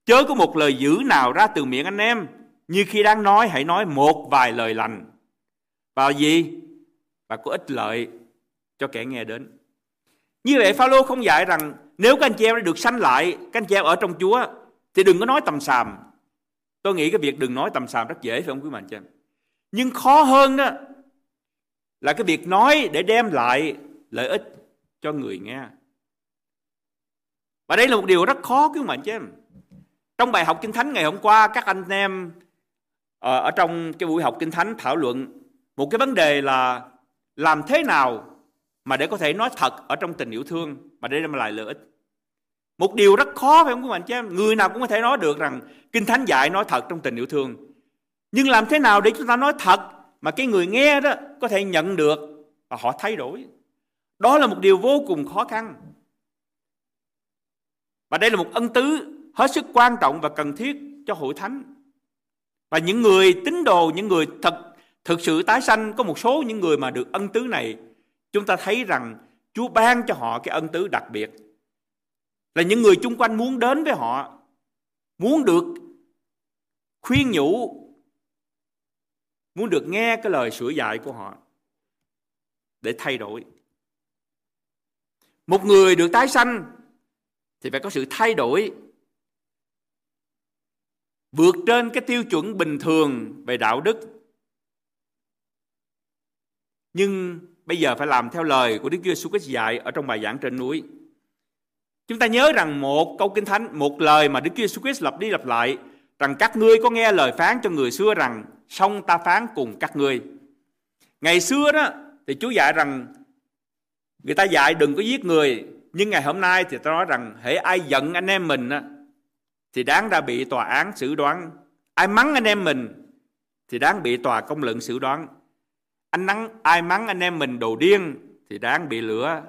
S1: chớ có một lời dữ nào ra từ miệng anh em Như khi đang nói hãy nói một vài lời lành. Và gì? Và có ích lợi cho kẻ nghe đến. Như vậy Phaolô không dạy rằng nếu các anh chị em đã được sanh lại, các anh chị em ở trong Chúa thì đừng có nói tầm xàm. Tôi nghĩ cái việc đừng nói tầm xàm rất dễ phải không quý mạnh chị em? Nhưng khó hơn đó là cái việc nói để đem lại lợi ích cho người nghe. Và đây là một điều rất khó quý mệnh chứ em. Trong bài học Kinh Thánh ngày hôm qua, các anh em ờ, ở trong cái buổi học Kinh Thánh thảo luận một cái vấn đề là làm thế nào mà để có thể nói thật ở trong tình yêu thương, mà để đem lại lợi ích. Một điều rất khó phải không các bạn chứ em? Người nào cũng có thể nói được rằng Kinh Thánh dạy nói thật trong tình yêu thương. Nhưng làm thế nào để chúng ta nói thật mà cái người nghe đó có thể nhận được và họ thay đổi. Đó là một điều vô cùng khó khăn. Và đây là một ân tứ hết sức quan trọng và cần thiết cho hội thánh. Và những người tín đồ, những người thật thực sự tái sanh, có một số những người mà được ân tứ này, chúng ta thấy rằng Chúa ban cho họ cái ân tứ đặc biệt. Là những người chung quanh muốn đến với họ, muốn được khuyên nhủ, muốn được nghe cái lời sửa dạy của họ để thay đổi. Một người được tái sanh thì phải có sự thay đổi vượt trên cái tiêu chuẩn bình thường về đạo đức nhưng bây giờ phải làm theo lời của Đức Chúa Christ dạy ở trong bài giảng trên núi. Chúng ta nhớ rằng một câu kinh thánh, một lời mà Đức Chúa Christ lặp đi lặp lại rằng các ngươi có nghe lời phán cho người xưa rằng xong ta phán cùng các ngươi. Ngày xưa đó thì Chúa dạy rằng người ta dạy đừng có giết người nhưng ngày hôm nay thì tôi nói rằng hễ ai giận anh em mình á, thì đáng ra bị tòa án xử đoán. Ai mắng anh em mình thì đáng bị tòa công luận xử đoán. Anh nắng ai mắng anh em mình đồ điên thì đáng bị lửa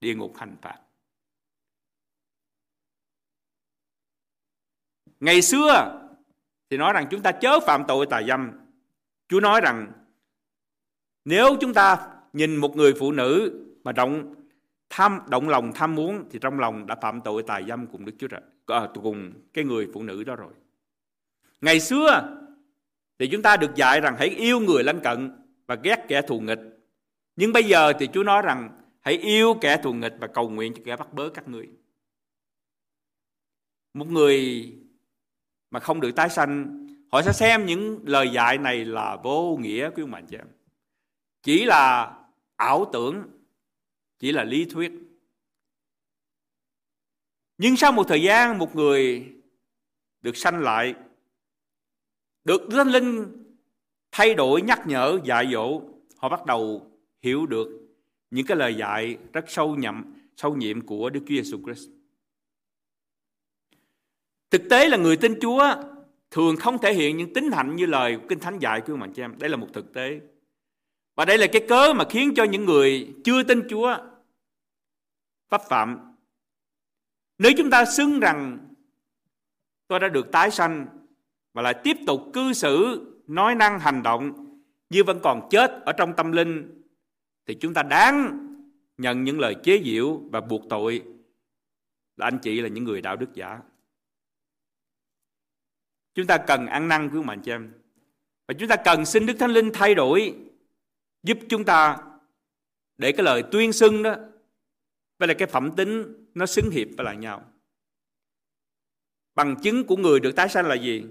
S1: địa ngục hành phạt ngày xưa thì nói rằng chúng ta chớ phạm tội tà dâm. Chúa nói rằng nếu chúng ta nhìn một người phụ nữ mà động tham động lòng tham muốn thì trong lòng đã phạm tội tài dâm cùng Đức Chúa Trời à, cùng cái người phụ nữ đó rồi. Ngày xưa thì chúng ta được dạy rằng hãy yêu người lân cận và ghét kẻ thù nghịch. Nhưng bây giờ thì Chúa nói rằng hãy yêu kẻ thù nghịch và cầu nguyện cho kẻ bắt bớ các ngươi. Một người mà không được tái sanh, họ sẽ xem những lời dạy này là vô nghĩa quý ông bà chị em. Chỉ là ảo tưởng chỉ là lý thuyết nhưng sau một thời gian, một người được sanh lại, được thánh linh thay đổi nhắc nhở, dạy dỗ, họ bắt đầu hiểu được những cái lời dạy rất sâu nhậm, sâu nhiệm của Đức Chúa Giêsu Christ. Thực tế là người tin Chúa thường không thể hiện những tính hạnh như lời của Kinh Thánh dạy của bạn chị em. Đây là một thực tế. Và đây là cái cớ mà khiến cho những người chưa tin Chúa pháp phạm. Nếu chúng ta xưng rằng tôi đã được tái sanh và lại tiếp tục cư xử, nói năng, hành động như vẫn còn chết ở trong tâm linh thì chúng ta đáng nhận những lời chế giễu và buộc tội là anh chị là những người đạo đức giả. Chúng ta cần ăn năn quý mạnh chị em. Và chúng ta cần xin Đức Thánh Linh thay đổi giúp chúng ta để cái lời tuyên xưng đó Vậy là cái phẩm tính nó xứng hiệp với lại nhau. Bằng chứng của người được tái sanh là gì?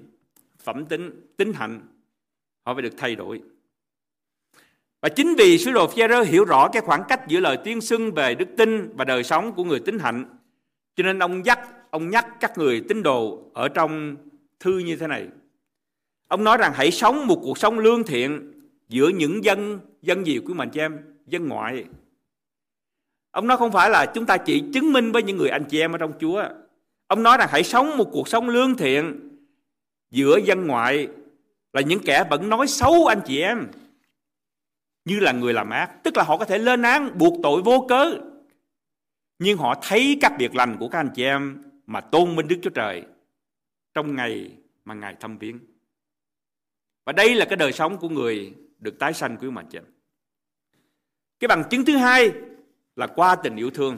S1: Phẩm tính, tính hạnh. Họ phải được thay đổi. Và chính vì sứ đồ phi hiểu rõ cái khoảng cách giữa lời tuyên xưng về đức tin và đời sống của người tính hạnh. Cho nên ông dắt, ông nhắc các người tín đồ ở trong thư như thế này. Ông nói rằng hãy sống một cuộc sống lương thiện giữa những dân, dân gì quý mình cho em? Dân ngoại, Ông nói không phải là chúng ta chỉ chứng minh với những người anh chị em ở trong Chúa. Ông nói rằng hãy sống một cuộc sống lương thiện giữa dân ngoại là những kẻ vẫn nói xấu anh chị em, như là người làm ác. Tức là họ có thể lên án, buộc tội vô cớ. Nhưng họ thấy các việc lành của các anh chị em mà tôn minh Đức Chúa Trời trong ngày mà Ngài thăm viếng. Và đây là cái đời sống của người được tái sanh quý mà chị em. Cái bằng chứng thứ hai là qua tình yêu thương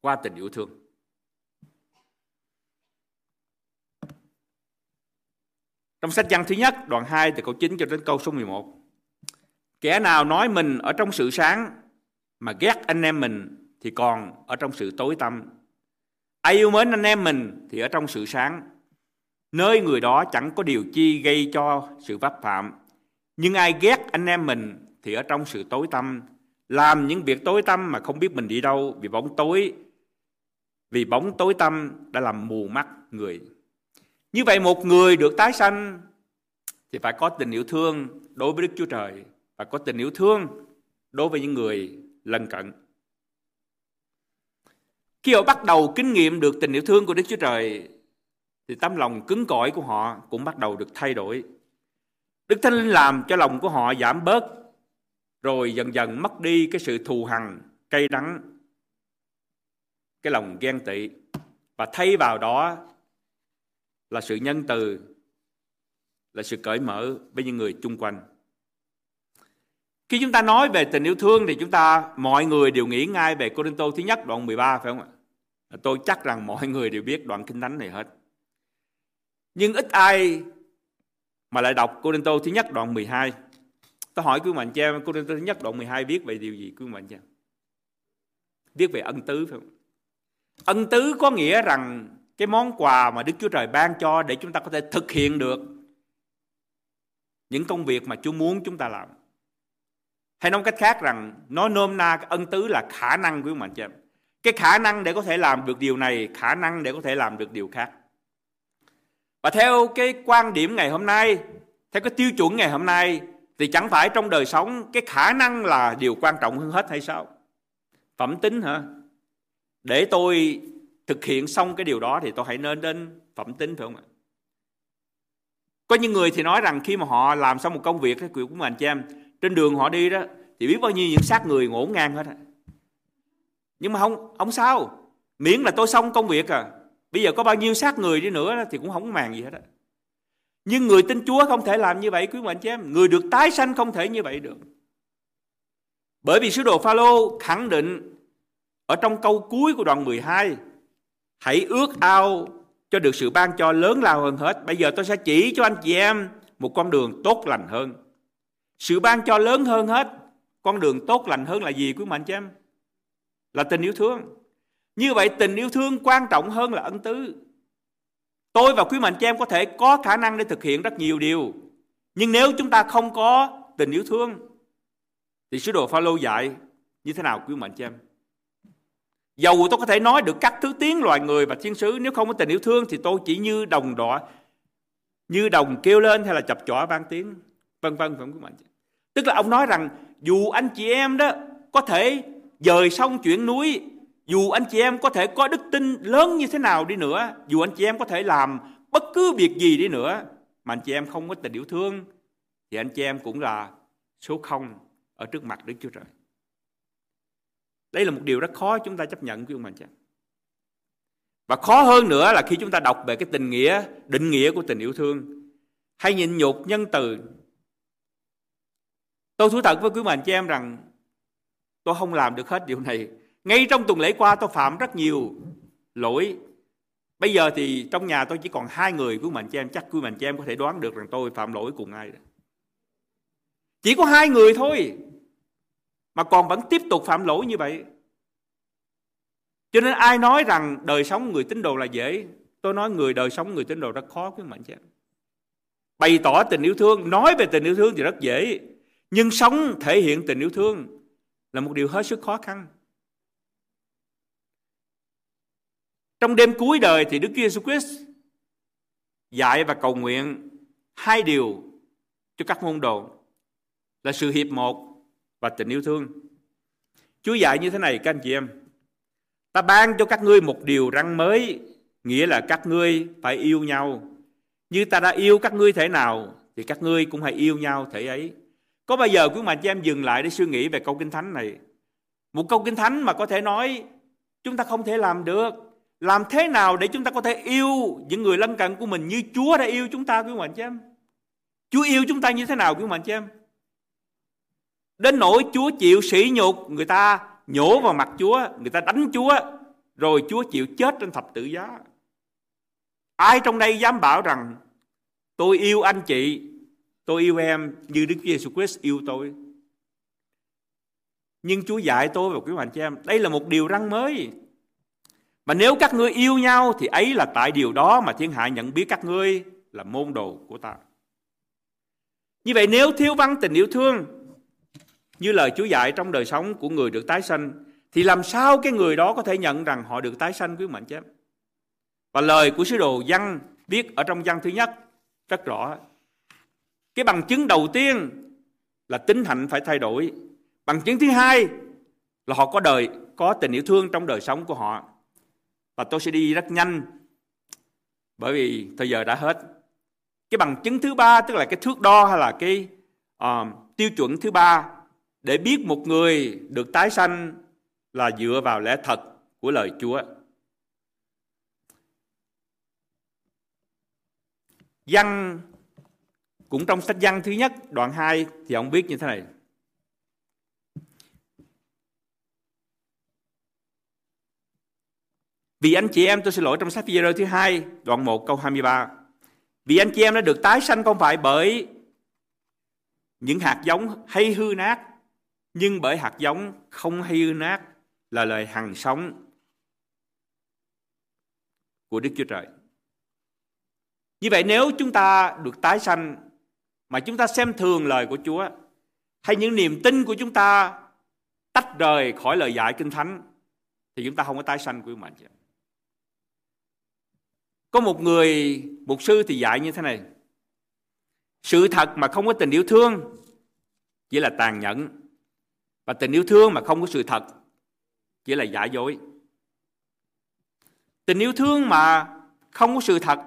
S1: qua tình yêu thương Trong sách văn thứ nhất, đoạn 2 từ câu 9 cho đến câu số 11. Kẻ nào nói mình ở trong sự sáng mà ghét anh em mình thì còn ở trong sự tối tăm. Ai yêu mến anh em mình thì ở trong sự sáng. Nơi người đó chẳng có điều chi gây cho sự vấp phạm. Nhưng ai ghét anh em mình thì ở trong sự tối tăm. Làm những việc tối tâm mà không biết mình đi đâu, vì bóng tối. Vì bóng tối tâm đã làm mù mắt người. Như vậy một người được tái sanh thì phải có tình yêu thương đối với Đức Chúa Trời và có tình yêu thương đối với những người lân cận. Khi họ bắt đầu kinh nghiệm được tình yêu thương của Đức Chúa Trời thì tấm lòng cứng cỏi của họ cũng bắt đầu được thay đổi. Đức Thánh Linh làm cho lòng của họ giảm bớt rồi dần dần mất đi cái sự thù hằn, cay đắng, cái lòng ghen tị và thay vào đó là sự nhân từ, là sự cởi mở với những người chung quanh. Khi chúng ta nói về tình yêu thương thì chúng ta mọi người đều nghĩ ngay về Cô Tô thứ nhất đoạn 13 phải không ạ? Tôi chắc rằng mọi người đều biết đoạn kinh thánh này hết. Nhưng ít ai mà lại đọc Cô Tô thứ nhất đoạn 12. Tôi hỏi quý mạnh cha Cô Tô thứ nhất đoạn 12 viết về điều gì quý mạnh cha? Viết về ân tứ phải không? Ân tứ có nghĩa rằng cái món quà mà Đức Chúa Trời ban cho để chúng ta có thể thực hiện được những công việc mà Chúa muốn chúng ta làm. Hay nói cách khác rằng nó nôm na ân tứ là khả năng quý mạnh cha em. Cái khả năng để có thể làm được điều này, khả năng để có thể làm được điều khác. Và theo cái quan điểm ngày hôm nay, theo cái tiêu chuẩn ngày hôm nay thì chẳng phải trong đời sống cái khả năng là điều quan trọng hơn hết hay sao? Phẩm tính hả? Để tôi thực hiện xong cái điều đó thì tôi hãy nên đến phẩm tính, phải không ạ? Có những người thì nói rằng khi mà họ làm xong một công việc cái của mình chị em, trên đường họ đi đó, thì biết bao nhiêu những xác người ngổn ngang hết nhưng mà không không sao miễn là tôi xong công việc à bây giờ có bao nhiêu xác người đi nữa thì cũng không màng gì hết á nhưng người tin Chúa không thể làm như vậy, quý mệnh chị em. Người được tái sanh không thể như vậy được. Bởi vì sứ đồ Phaolô khẳng định ở trong câu cuối của đoạn 12 hãy ước ao cho được sự ban cho lớn lao hơn hết. Bây giờ tôi sẽ chỉ cho anh chị em một con đường tốt lành hơn. Sự ban cho lớn hơn hết, con đường tốt lành hơn là gì, quý mạnh chị em? Là tình yêu thương. Như vậy tình yêu thương quan trọng hơn là ân tứ tôi và quý mạnh chị em có thể có khả năng để thực hiện rất nhiều điều. Nhưng nếu chúng ta không có tình yêu thương, thì sứ đồ Phaolô dạy như thế nào, quý mạnh chị em? Dầu tôi có thể nói được các thứ tiếng loài người và thiên sứ, Nếu không có tình yêu thương thì tôi chỉ như đồng đỏ, Như đồng kêu lên hay là chập chỏ vang tiếng, Vân vân, phải không Tức là ông nói rằng, dù anh chị em đó có thể dời sông chuyển núi dù anh chị em có thể có đức tin lớn như thế nào đi nữa dù anh chị em có thể làm bất cứ việc gì đi nữa mà anh chị em không có tình yêu thương thì anh chị em cũng là số không ở trước mặt Đức Chúa Trời. Đây là một điều rất khó chúng ta chấp nhận quý ông bà cha. Và khó hơn nữa là khi chúng ta đọc về cái tình nghĩa, định nghĩa của tình yêu thương. Hay nhịn nhục, nhân từ. Tôi thú thật với quý ông anh chị em rằng tôi không làm được hết điều này. Ngay trong tuần lễ qua tôi phạm rất nhiều lỗi. Bây giờ thì trong nhà tôi chỉ còn hai người quý mạnh chị em. Chắc quý mạnh chị em có thể đoán được rằng tôi phạm lỗi cùng ai. Chỉ có hai người thôi mà còn vẫn tiếp tục phạm lỗi như vậy. Cho nên ai nói rằng đời sống người tín đồ là dễ, tôi nói người đời sống người tín đồ rất khó quý mạnh chị em. Bày tỏ tình yêu thương, nói về tình yêu thương thì rất dễ, nhưng sống thể hiện tình yêu thương là một điều hết sức khó khăn. Trong đêm cuối đời thì Đức Chúa Jesus Christ dạy và cầu nguyện hai điều cho các môn đồ là sự hiệp một và tình yêu thương. Chúa dạy như thế này các anh chị em. Ta ban cho các ngươi một điều răng mới, nghĩa là các ngươi phải yêu nhau. Như ta đã yêu các ngươi thể nào, thì các ngươi cũng hãy yêu nhau thể ấy. Có bao giờ quý mạnh chị em dừng lại để suy nghĩ về câu Kinh Thánh này? Một câu Kinh Thánh mà có thể nói chúng ta không thể làm được. Làm thế nào để chúng ta có thể yêu những người lân cận của mình như Chúa đã yêu chúng ta quý mạnh chị em? Chúa yêu chúng ta như thế nào quý mạnh chị em? Đến nỗi Chúa chịu sỉ nhục người ta nhổ vào mặt Chúa, người ta đánh Chúa, rồi Chúa chịu chết trên thập tự giá. Ai trong đây dám bảo rằng tôi yêu anh chị tôi yêu em như Đức Chúa Giêsu Christ yêu tôi nhưng Chúa dạy tôi và quý mạnh chị em đây là một điều răng mới và nếu các ngươi yêu nhau thì ấy là tại điều đó mà thiên hạ nhận biết các ngươi là môn đồ của ta. Như vậy nếu thiếu vắng tình yêu thương, như lời Chúa dạy trong đời sống của người được tái sanh, thì làm sao cái người đó có thể nhận rằng họ được tái sanh quý mạnh chứ? Và lời của sứ đồ văn viết ở trong văn thứ nhất, rất rõ. Cái bằng chứng đầu tiên là tính hạnh phải thay đổi. Bằng chứng thứ hai là họ có đời, có tình yêu thương trong đời sống của họ. Và tôi sẽ đi rất nhanh bởi vì thời giờ đã hết. Cái bằng chứng thứ ba tức là cái thước đo hay là cái uh, tiêu chuẩn thứ ba để biết một người được tái sanh là dựa vào lẽ thật của lời Chúa. Văn cũng trong sách văn thứ nhất đoạn 2 thì ông biết như thế này. Vì anh chị em tôi xin lỗi trong sách video thứ hai, đoạn 1 câu 23. Vì anh chị em đã được tái sanh không phải bởi những hạt giống hay hư nát, nhưng bởi hạt giống không hay hư nát là lời hằng sống của Đức Chúa Trời. Như vậy nếu chúng ta được tái sanh mà chúng ta xem thường lời của Chúa, hay những niềm tin của chúng ta tách rời khỏi lời dạy kinh thánh, thì chúng ta không có tái sanh của mình. Có một người mục sư thì dạy như thế này. Sự thật mà không có tình yêu thương chỉ là tàn nhẫn. Và tình yêu thương mà không có sự thật chỉ là giả dối. Tình yêu thương mà không có sự thật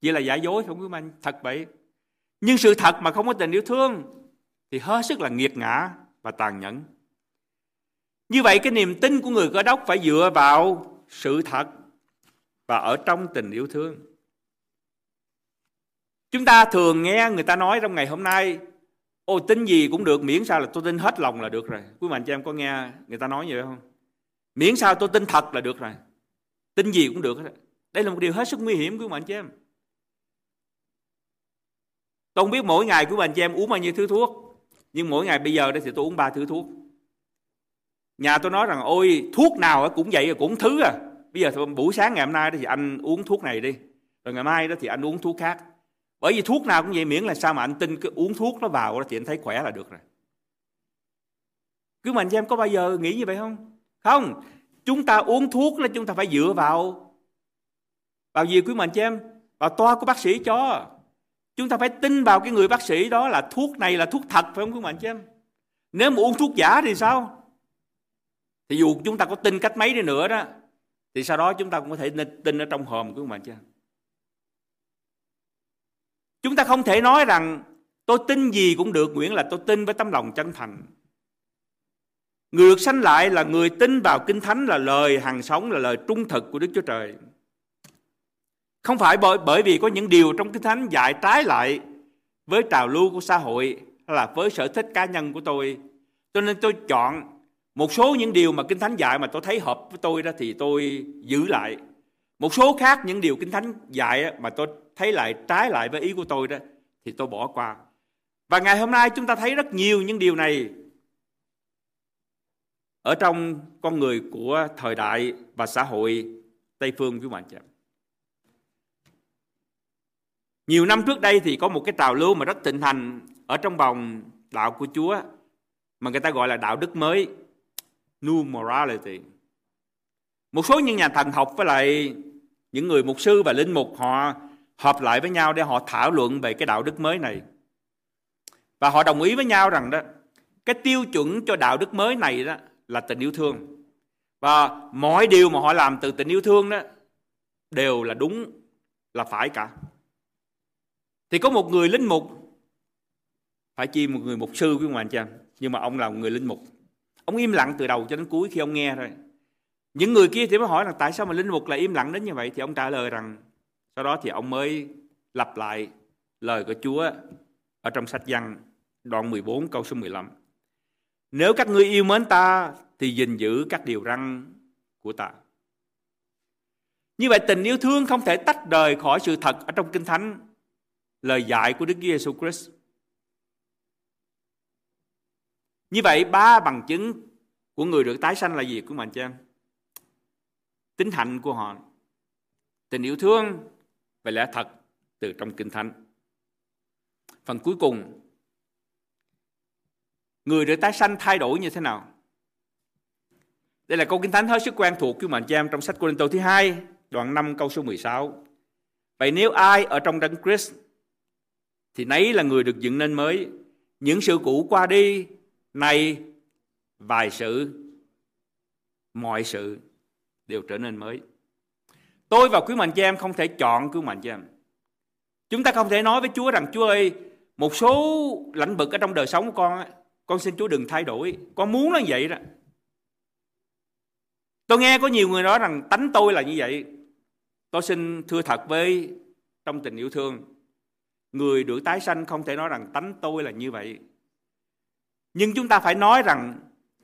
S1: chỉ là giả dối, không quý anh thật vậy. Nhưng sự thật mà không có tình yêu thương thì hết sức là nghiệt ngã và tàn nhẫn. Như vậy, cái niềm tin của người cơ đốc phải dựa vào sự thật và ở trong tình yêu thương. Chúng ta thường nghe người ta nói trong ngày hôm nay ô tin gì cũng được, miễn sao là tôi tin hết lòng là được rồi. Quý mạnh cho em có nghe người ta nói như vậy không? Miễn sao tôi tin thật là được rồi. Tin gì cũng được. Đây là một điều hết sức nguy hiểm, quý mạnh cho em. Tôi không biết mỗi ngày quý mạnh cho em uống bao nhiêu thứ thuốc. Nhưng mỗi ngày bây giờ đây thì tôi uống ba thứ thuốc. Nhà tôi nói rằng, ôi, thuốc nào cũng vậy, cũng thứ à. Bây giờ buổi sáng ngày hôm nay đó thì anh uống thuốc này đi. Rồi ngày mai đó thì anh uống thuốc khác. Bởi vì thuốc nào cũng vậy, miễn là sao mà anh tin cứ uống thuốc nó vào thì anh thấy khỏe là được rồi. Cứ mình em có bao giờ nghĩ như vậy không? Không. Chúng ta uống thuốc là chúng ta phải dựa vào vào gì quý mình em? Vào toa của bác sĩ cho. Chúng ta phải tin vào cái người bác sĩ đó là thuốc này là thuốc thật, phải không quý mình em? Nếu mà uống thuốc giả thì sao? Thì dù chúng ta có tin cách mấy đi nữa đó thì sau đó chúng ta cũng có thể tin ở trong hòm của bạn chứ chúng ta không thể nói rằng, tôi tin gì cũng được nguyễn là tôi tin với tấm lòng chân thành. Người được sanh lại là người tin vào kinh thánh là lời hàng sống, là lời trung thực của đức chúa trời. Không phải bởi bởi vì có những điều trong kinh thánh dạy trái lại với trào lưu của xã hội hay là với sở thích cá nhân của tôi. Cho nên tôi chọn một số những điều mà Kinh Thánh dạy mà tôi thấy hợp với tôi đó thì tôi giữ lại. Một số khác những điều Kinh Thánh dạy mà tôi thấy lại, trái lại với ý của tôi đó thì tôi bỏ qua. Và ngày hôm nay chúng ta thấy rất nhiều những điều này ở trong con người của thời đại và xã hội Tây phương, quý bạn chị Nhiều năm trước đây thì có một cái trào lưu mà rất thịnh hành ở trong vòng đạo của Chúa mà người ta gọi là đạo đức mới New Morality. Một số những nhà thần học với lại những người mục sư và linh mục họ họp lại với nhau để họ thảo luận về cái đạo đức mới này. Và họ đồng ý với nhau rằng đó cái tiêu chuẩn cho đạo đức mới này đó là tình yêu thương. Và mọi điều mà họ làm từ tình yêu thương đó đều là đúng, là phải cả. Thì có một người linh mục phải chi một người mục sư quý ông anh chị nhưng mà ông là một người linh mục Ông im lặng từ đầu cho đến cuối khi ông nghe thôi. Những người kia thì mới hỏi là tại sao mà linh mục lại im lặng đến như vậy? Thì ông trả lời rằng, sau đó thì ông mới lặp lại lời của Chúa ở trong sách văn đoạn 14 câu số 15. Nếu các ngươi yêu mến ta, thì gìn giữ các điều răn của ta. Như vậy tình yêu thương không thể tách rời khỏi sự thật ở trong Kinh Thánh, lời dạy của Đức Giêsu Christ. Như vậy ba bằng chứng của người được tái sanh là gì của mình chị em? Tính hạnh của họ, tình yêu thương và lẽ thật từ trong Kinh Thánh. Phần cuối cùng, người được tái sanh thay đổi như thế nào? Đây là câu Kinh Thánh hết sức quen thuộc của mình cho em trong sách Cô Tô thứ hai, đoạn 5 câu số 16. Vậy nếu ai ở trong đấng Christ thì nấy là người được dựng nên mới. Những sự cũ qua đi, nay vài sự, mọi sự đều trở nên mới. Tôi và quý mạnh chị em không thể chọn quý mạnh chị em. Chúng ta không thể nói với Chúa rằng Chúa ơi, một số lãnh vực ở trong đời sống của con, con xin Chúa đừng thay đổi. Con muốn nó vậy đó. Tôi nghe có nhiều người nói rằng tánh tôi là như vậy. Tôi xin thưa thật với trong tình yêu thương. Người được tái sanh không thể nói rằng tánh tôi là như vậy. Nhưng chúng ta phải nói rằng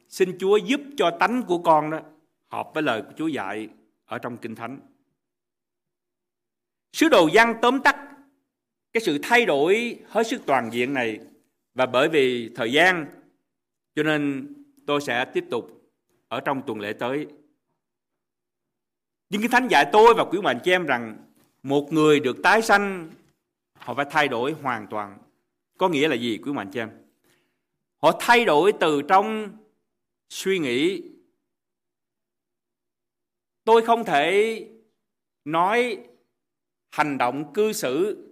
S1: xin Chúa giúp cho tánh của con đó hợp với lời của Chúa dạy ở trong Kinh Thánh. Sứ đồ Giăng tóm tắt cái sự thay đổi hết sức toàn diện này và bởi vì thời gian, cho nên tôi sẽ tiếp tục ở trong tuần lễ tới. Nhưng kinh thánh dạy tôi và quý mạnh chị em rằng một người được tái sanh, họ phải thay đổi hoàn toàn. Có nghĩa là gì quý mạnh chị em? Họ thay đổi từ trong suy nghĩ. Tôi không thể nói hành động cư xử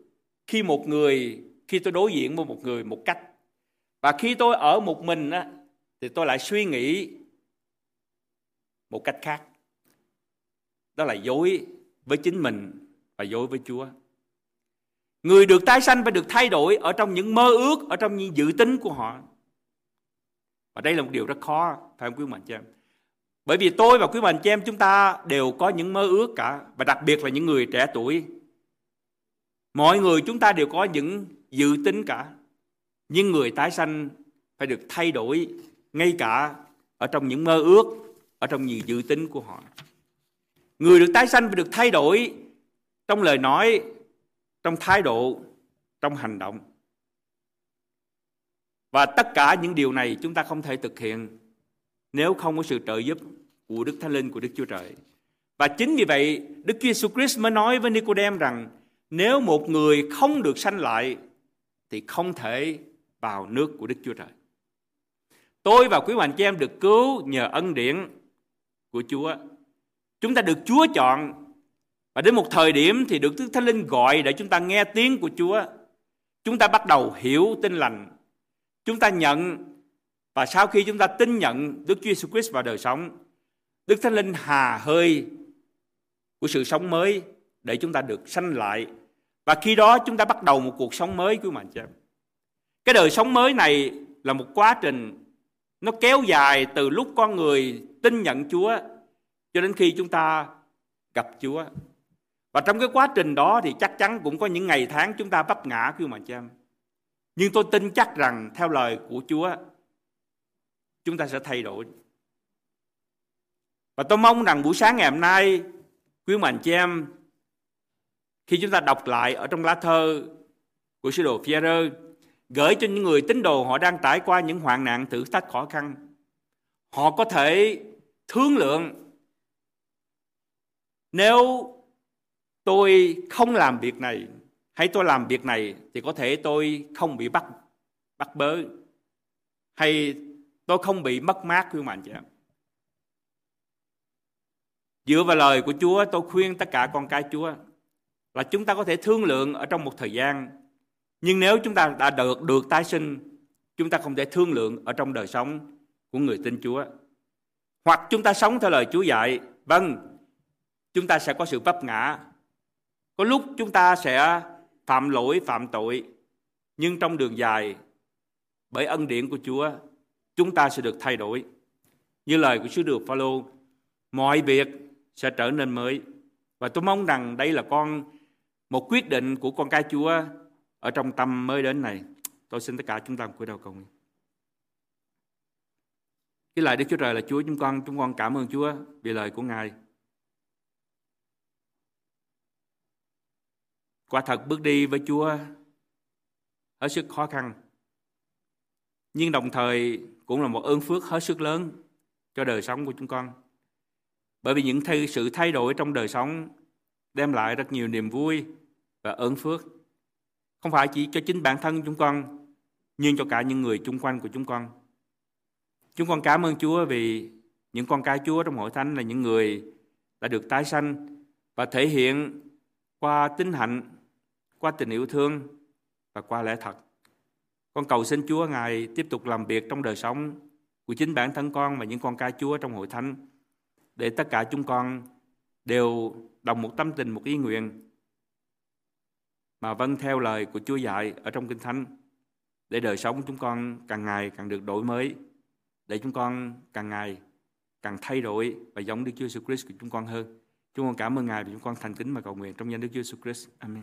S1: khi một người khi tôi đối diện với một người một cách và khi tôi ở một mình á, thì tôi lại suy nghĩ một cách khác đó là dối với chính mình và dối với Chúa. Người được tái sanh phải được thay đổi ở trong những mơ ước, ở trong những dự tính của họ. Và đây là một điều rất khó, phải không quý mạnh chị em? Bởi vì tôi và quý mạnh chị em chúng ta đều có những mơ ước cả, và đặc biệt là những người trẻ tuổi. Mọi người chúng ta đều có những dự tính cả. Nhưng người tái sanh phải được thay đổi ngay cả ở trong những mơ ước, ở trong những dự tính của họ. Người được tái sanh phải được thay đổi trong lời nói, trong thái độ, trong hành động. Và tất cả những điều này chúng ta không thể thực hiện nếu không có sự trợ giúp của Đức Thánh Linh của Đức Chúa Trời. Và chính vì vậy, Đức Chúa Jesus Christ mới nói với Nicodem rằng nếu một người không được sanh lại thì không thể vào nước của Đức Chúa Trời. Tôi và quý bạn chị em được cứu nhờ ân điển của Chúa. Chúng ta được Chúa chọn và đến một thời điểm thì được Đức Thánh Linh gọi để chúng ta nghe tiếng của Chúa. Chúng ta bắt đầu hiểu tin lành. Chúng ta nhận và sau khi chúng ta tin nhận Đức Chúa Jesus Christ vào đời sống, Đức Thánh Linh hà hơi của sự sống mới để chúng ta được sanh lại. Và khi đó chúng ta bắt đầu một cuộc sống mới của mình chị em. Cái đời sống mới này là một quá trình nó kéo dài từ lúc con người tin nhận Chúa cho đến khi chúng ta gặp Chúa. Và trong cái quá trình đó thì chắc chắn cũng có những ngày tháng chúng ta vấp ngã quý mà cha. Nhưng tôi tin chắc rằng theo lời của Chúa, chúng ta sẽ thay đổi. Và tôi mong rằng buổi sáng ngày hôm nay, quý mạnh chị em, khi chúng ta đọc lại ở trong lá thơ của sứ đồ phi gửi cho những người tín đồ họ đang trải qua những hoạn nạn, thử thách, khó khăn, họ có thể thương lượng nếu tôi không làm việc này hay tôi làm việc này thì có thể tôi không bị bắt bắt bớ. Hay tôi không bị mất mát, quý mạnh chị em. Dựa vào lời của Chúa, tôi khuyên tất cả con cái Chúa là chúng ta có thể thương lượng ở trong một thời gian. Nhưng nếu chúng ta đã được được tái sinh, chúng ta không thể thương lượng ở trong đời sống của người tin Chúa. Hoặc chúng ta sống theo lời Chúa dạy vâng chúng ta sẽ có sự vấp ngã. Có lúc chúng ta sẽ phạm lỗi, phạm tội, nhưng trong đường dài, bởi ân điển của Chúa, chúng ta sẽ được thay đổi. Như lời của sứ được Phaolô, mọi việc sẽ trở nên mới. Và tôi mong rằng đây là con một quyết định của con cái Chúa ở trong tâm mới đến này. Tôi xin tất cả chúng ta cúi đầu cầu nguyện. Cái lời Đức Chúa Trời là Chúa chúng con, chúng con cảm ơn Chúa vì lời của Ngài. Quả thật bước đi với Chúa hết sức khó khăn. Nhưng đồng thời cũng là một ơn phước hết sức lớn cho đời sống của chúng con. Bởi vì những thay, sự thay đổi trong đời sống đem lại rất nhiều niềm vui và ơn phước. Không phải chỉ cho chính bản thân chúng con, nhưng cho cả những người chung quanh của chúng con. Chúng con cảm ơn Chúa vì những con cái Chúa trong hội thánh là những người đã được tái sanh và thể hiện qua tinh hạnh, qua tình yêu thương và qua lẽ thật. Con cầu xin Chúa Ngài tiếp tục làm việc trong đời sống của chính bản thân con và những con cái Chúa trong hội thánh để tất cả chúng con đều đồng một tâm tình, một ý nguyện mà vâng theo lời của Chúa dạy ở trong Kinh Thánh để đời sống chúng con càng ngày càng được đổi mới để chúng con càng ngày càng thay đổi và giống Đức Chúa Jesus Christ của chúng con hơn. Chúng con cảm ơn Ngài vì chúng con thành kính mà cầu nguyện trong danh Đức Chúa Jesus Christ. Amen.